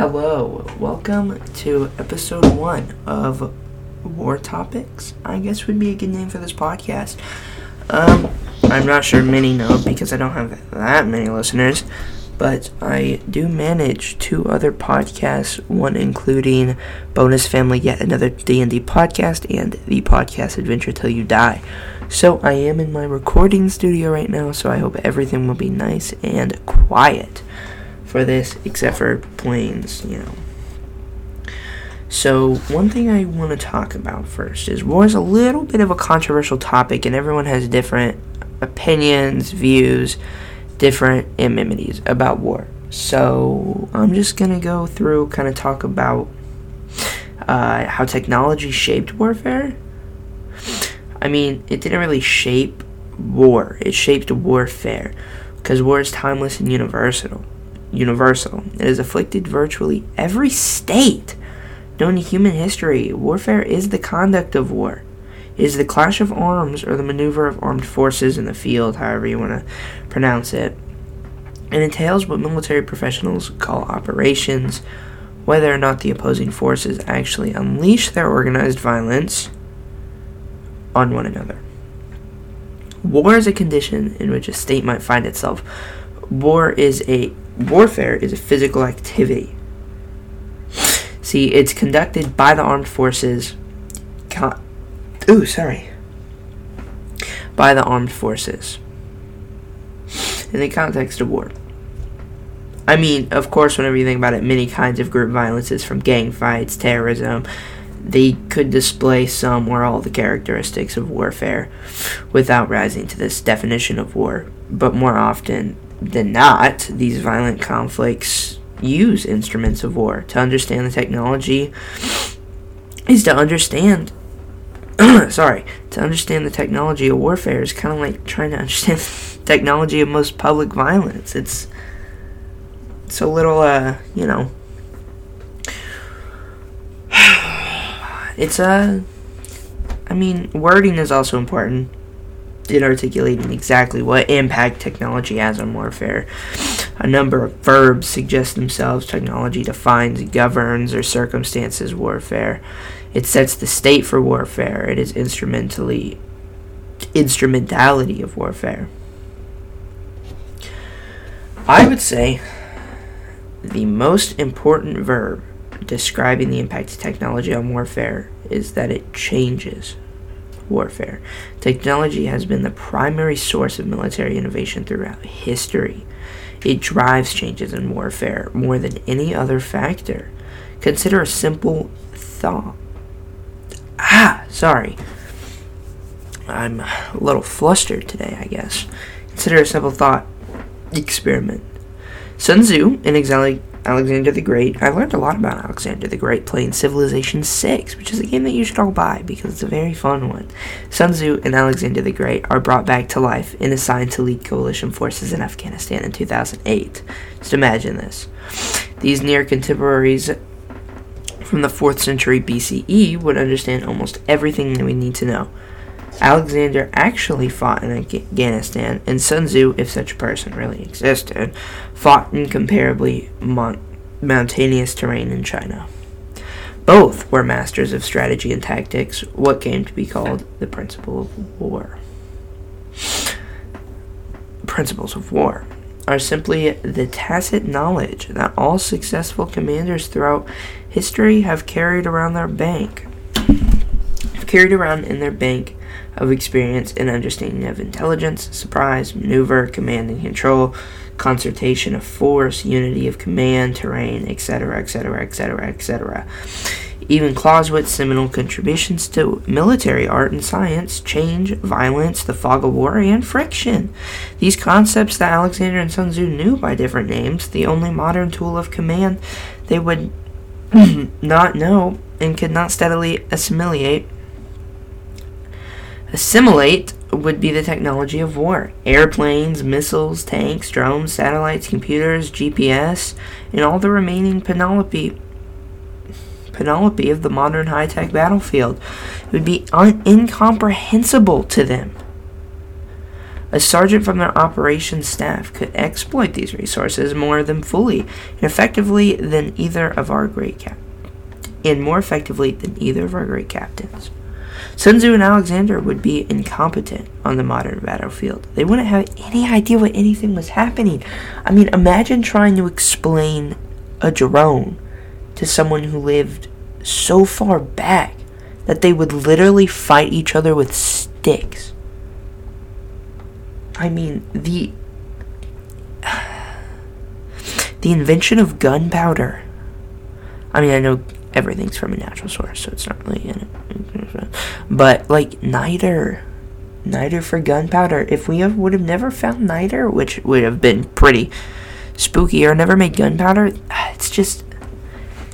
Hello, welcome to episode one of War Topics. I guess would be a good name for this podcast. Um, I'm not sure many know because I don't have that many listeners, but I do manage two other podcasts. One including Bonus Family, yet another D and D podcast, and the podcast Adventure Till You Die. So I am in my recording studio right now, so I hope everything will be nice and quiet for this, except for planes, you know. So, one thing I want to talk about first is war is a little bit of a controversial topic, and everyone has different opinions, views, different amenities about war. So, I'm just going to go through, kind of talk about uh, how technology shaped warfare. I mean, it didn't really shape war, it shaped warfare, because war is timeless and universal universal. It has afflicted virtually every state known in human history. Warfare is the conduct of war. It is the clash of arms or the maneuver of armed forces in the field, however you want to pronounce it. It entails what military professionals call operations, whether or not the opposing forces actually unleash their organized violence on one another. War is a condition in which a state might find itself. War is a warfare is a physical activity. See, it's conducted by the armed forces. Con- Ooh, sorry. By the armed forces. In the context of war. I mean, of course, whenever you think about it, many kinds of group violences, from gang fights, terrorism, they could display some or all the characteristics of warfare without rising to this definition of war. But more often, than not, these violent conflicts use instruments of war. To understand the technology is to understand. sorry, to understand the technology of warfare is kind of like trying to understand the technology of most public violence. It's it's a little, uh, you know, it's a. Uh, I mean, wording is also important in articulating exactly what impact technology has on warfare. A number of verbs suggest themselves. Technology defines, governs, or circumstances warfare. It sets the state for warfare. It is instrumentally instrumentality of warfare. I would say the most important verb describing the impact of technology on warfare is that it changes warfare. Technology has been the primary source of military innovation throughout history. It drives changes in warfare more than any other factor. Consider a simple thought. Ah, sorry. I'm a little flustered today, I guess. Consider a simple thought experiment. Sun Tzu, in exile, Alexander the Great. I learned a lot about Alexander the Great playing Civilization 6, which is a game that you should all buy because it's a very fun one. Sun Tzu and Alexander the Great are brought back to life and assigned to lead coalition forces in Afghanistan in 2008. Just imagine this. These near contemporaries from the 4th century BCE would understand almost everything that we need to know. Alexander actually fought in Afghanistan, and Sun Tzu, if such a person really existed, fought in comparably mon- mountainous terrain in China. Both were masters of strategy and tactics, what came to be called the principle of war. Principles of war are simply the tacit knowledge that all successful commanders throughout history have carried around their bank carried around in their bank of experience and understanding of intelligence, surprise, maneuver, command and control, concertation of force, unity of command, terrain, etc., etc., etc., etc. Even Clausewitz's seminal contributions to military art and science, change, violence, the fog of war, and friction. These concepts that Alexander and Sun Tzu knew by different names, the only modern tool of command they would not know and could not steadily assimilate Assimilate would be the technology of war. Airplanes, missiles, tanks, drones, satellites, computers, GPS, and all the remaining panoply panoply of the modern high-tech battlefield would be un- incomprehensible to them. A sergeant from their operations staff could exploit these resources more than fully and effectively than either of our great cap- and more effectively than either of our great captains. Sun Tzu and Alexander would be incompetent on the modern battlefield. They wouldn't have any idea what anything was happening. I mean, imagine trying to explain a drone to someone who lived so far back that they would literally fight each other with sticks. I mean, the the invention of gunpowder. I mean, I know everything's from a natural source, so it's not really in it. But like niter, niter for gunpowder. If we have, would have never found niter, which would have been pretty spooky, or never made gunpowder, it's just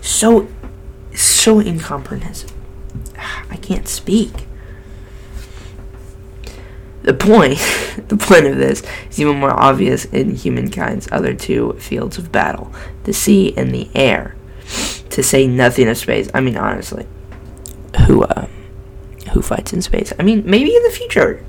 so so incomprehensible. I can't speak. The point, the point of this is even more obvious in humankind's other two fields of battle, the sea and the air to say nothing of space. I mean, honestly, who uh, who fights in space? I mean, maybe in the future,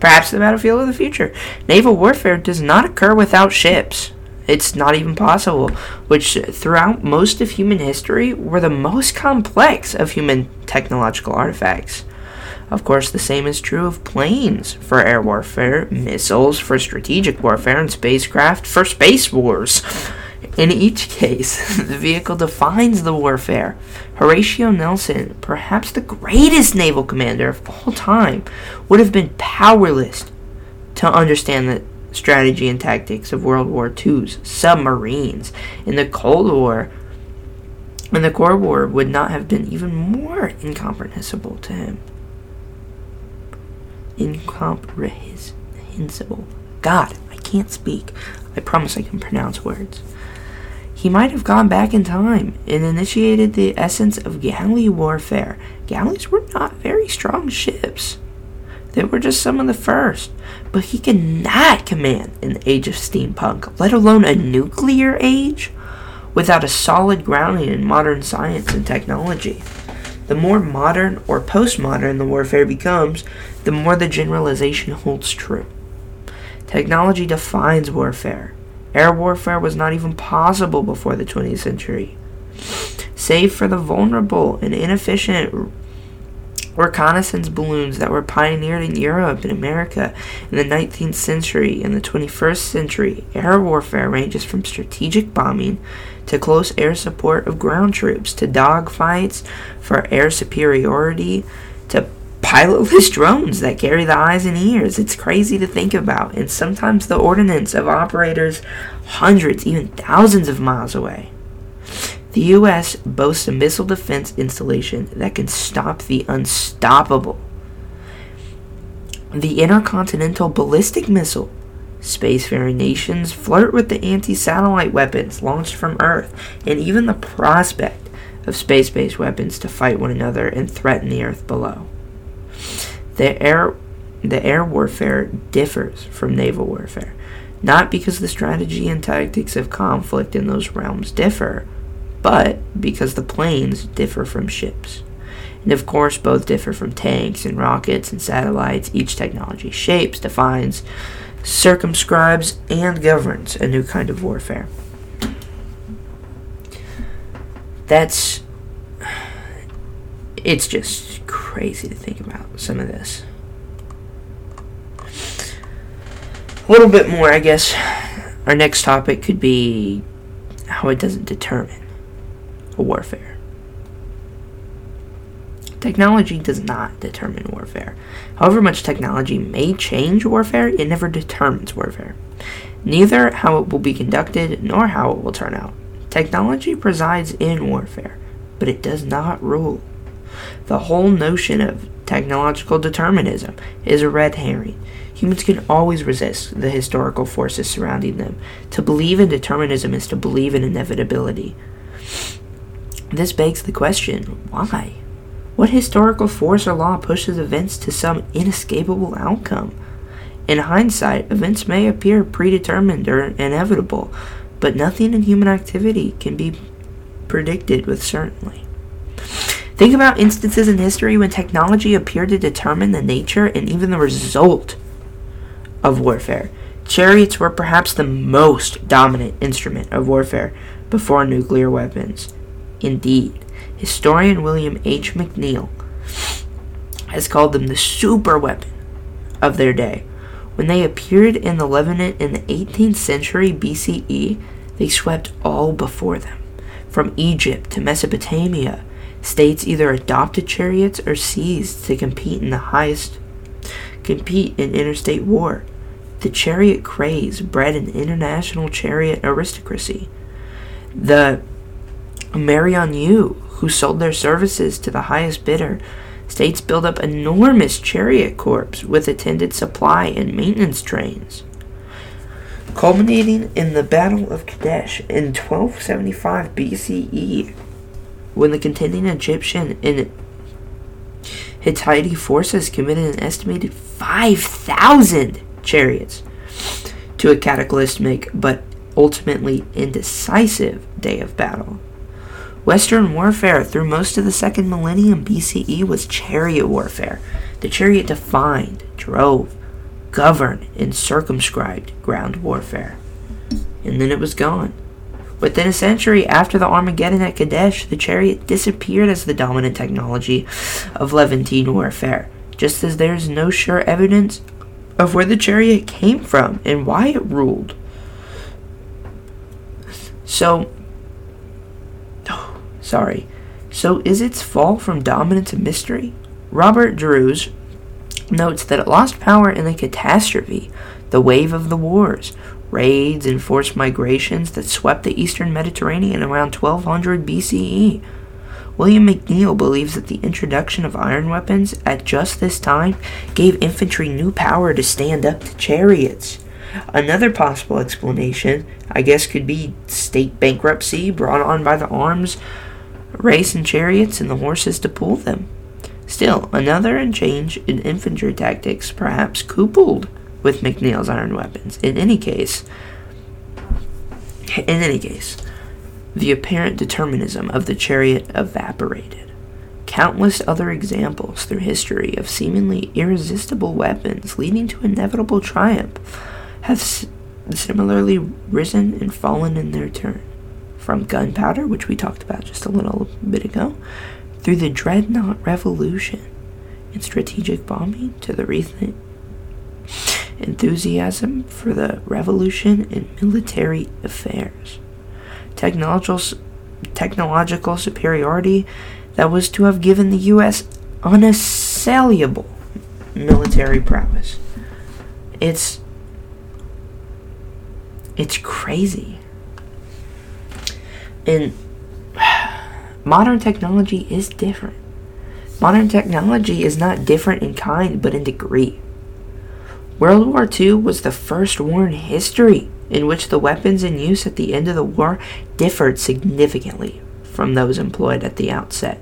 perhaps the battlefield of the future. Naval warfare does not occur without ships. It's not even possible, which throughout most of human history were the most complex of human technological artifacts. Of course, the same is true of planes for air warfare, missiles for strategic warfare, and spacecraft for space wars. In each case, the vehicle defines the warfare. Horatio Nelson, perhaps the greatest naval commander of all time, would have been powerless to understand the strategy and tactics of World War II's submarines. In the Cold War, and the Cold War would not have been even more incomprehensible to him. Incomprehensible. God, I can't speak. I promise I can pronounce words. He might have gone back in time and initiated the essence of galley warfare. Galleys were not very strong ships. They were just some of the first. But he cannot command in the age of steampunk, let alone a nuclear age, without a solid grounding in modern science and technology. The more modern or postmodern the warfare becomes, the more the generalization holds true. Technology defines warfare. Air warfare was not even possible before the 20th century. Save for the vulnerable and inefficient reconnaissance balloons that were pioneered in Europe and America in the 19th century and the 21st century, air warfare ranges from strategic bombing to close air support of ground troops to dogfights for air superiority to pilotless drones that carry the eyes and ears. It's crazy to think about, and sometimes the ordnance of operators hundreds, even thousands of miles away. The U.S. boasts a missile defense installation that can stop the unstoppable. The intercontinental ballistic missile. Spacefaring nations flirt with the anti satellite weapons launched from Earth, and even the prospect of space based weapons to fight one another and threaten the Earth below. The air, the air warfare differs from naval warfare, not because the strategy and tactics of conflict in those realms differ, but because the planes differ from ships. And of course, both differ from tanks and rockets and satellites. Each technology shapes, defines, circumscribes, and governs a new kind of warfare. That's. It's just crazy to think about some of this. A little bit more, I guess. Our next topic could be how it doesn't determine warfare. Technology does not determine warfare. However much technology may change warfare, it never determines warfare. Neither how it will be conducted nor how it will turn out. Technology presides in warfare, but it does not rule. The whole notion of technological determinism is a red herring. Humans can always resist the historical forces surrounding them. To believe in determinism is to believe in inevitability. This begs the question why? What historical force or law pushes events to some inescapable outcome? In hindsight, events may appear predetermined or inevitable, but nothing in human activity can be predicted with certainty. Think about instances in history when technology appeared to determine the nature and even the result of warfare. Chariots were perhaps the most dominant instrument of warfare before nuclear weapons. Indeed, historian William H. McNeill has called them the super weapon of their day. When they appeared in the Levant in the 18th century BCE, they swept all before them. From Egypt to Mesopotamia, states either adopted chariots or seized to compete in the highest compete in interstate war. The chariot craze bred an international chariot aristocracy. The Maryannu, who sold their services to the highest bidder, states built up enormous chariot corps with attendant supply and maintenance trains culminating in the Battle of Kadesh in 1275 BCE, when the contending Egyptian and Hittite forces committed an estimated 5,000 chariots to a cataclysmic but ultimately indecisive day of battle. Western warfare through most of the second millennium BCE was chariot warfare. The chariot defined, drove, governed, and circumscribed ground warfare. And then it was gone. Within a century after the Armageddon at Kadesh, the chariot disappeared as the dominant technology of Levantine warfare, just as there is no sure evidence of where the chariot came from and why it ruled. So, oh, sorry. So is its fall from dominance a mystery? Robert Drews notes that it lost power in the catastrophe, the wave of the wars, raids and forced migrations that swept the eastern Mediterranean around 1200 BCE. William McNeill believes that the introduction of iron weapons at just this time gave infantry new power to stand up to chariots. Another possible explanation, I guess, could be state bankruptcy brought on by the arms race and chariots and the horses to pull them. Still, another change in infantry tactics, perhaps coupled with McNeill's iron weapons. In any case, in any case, the apparent determinism of the chariot evaporated. Countless other examples through history of seemingly irresistible weapons leading to inevitable triumph have s- similarly risen and fallen in their turn. From gunpowder, which we talked about just a little bit ago, through the dreadnought revolution and strategic bombing to the recent enthusiasm for the revolution in military affairs. Technological, technological superiority that was to have given the U.S. unassailable military prowess. It's it's crazy. And modern technology is different. Modern technology is not different in kind, but in degree. World War II was the first war in history in which the weapons in use at the end of the war differed significantly from those employed at the outset.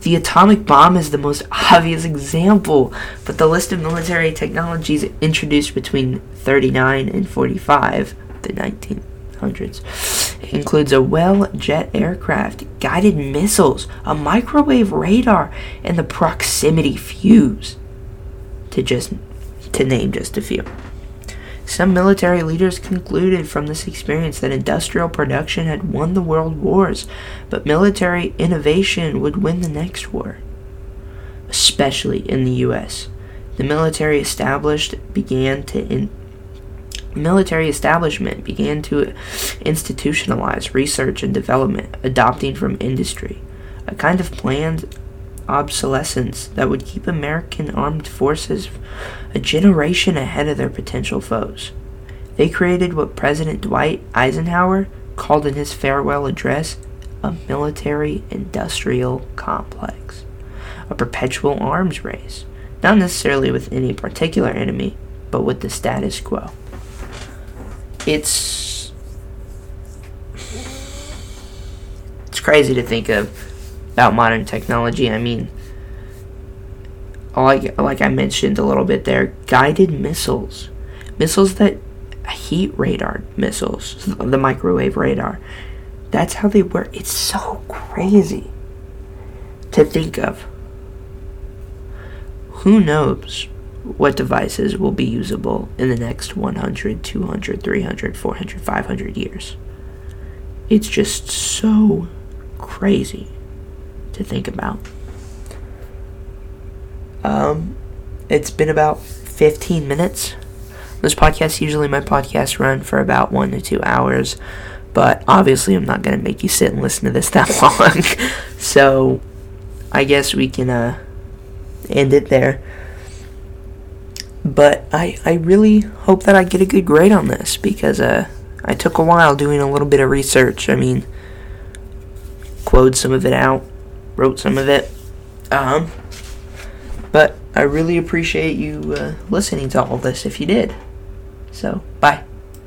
The atomic bomb is the most obvious example, but the list of military technologies introduced between 39 and 45, the 1900s, includes a well jet aircraft, guided missiles, a microwave radar, and the proximity fuse. To just to name just a few. Some military leaders concluded from this experience that industrial production had won the world wars, but military innovation would win the next war, especially in the US. The military established began to in, military establishment began to institutionalize research and development, adopting from industry a kind of planned obsolescence that would keep American armed forces a generation ahead of their potential foes. They created what President Dwight Eisenhower called in his farewell address a military industrial complex, a perpetual arms race, not necessarily with any particular enemy, but with the status quo it's it's crazy to think of about modern technology. I mean, like like I mentioned a little bit there, guided missiles, missiles that heat radar missiles, the microwave radar. That's how they work. It's so crazy to think of. Who knows what devices will be usable in the next 100, 200, 300, 400, 500 years. It's just so crazy to think about. Um, it's been about 15 minutes. This podcast, usually my podcasts run for about one to two hours, but obviously I'm not going to make you sit and listen to this that long. so I guess we can uh, end it there. But I, I really hope that I get a good grade on this because uh, I took a while doing a little bit of research. I mean, quoted some of it out, wrote some of it. Um, but I really appreciate you uh, listening to all this if you did. So, bye.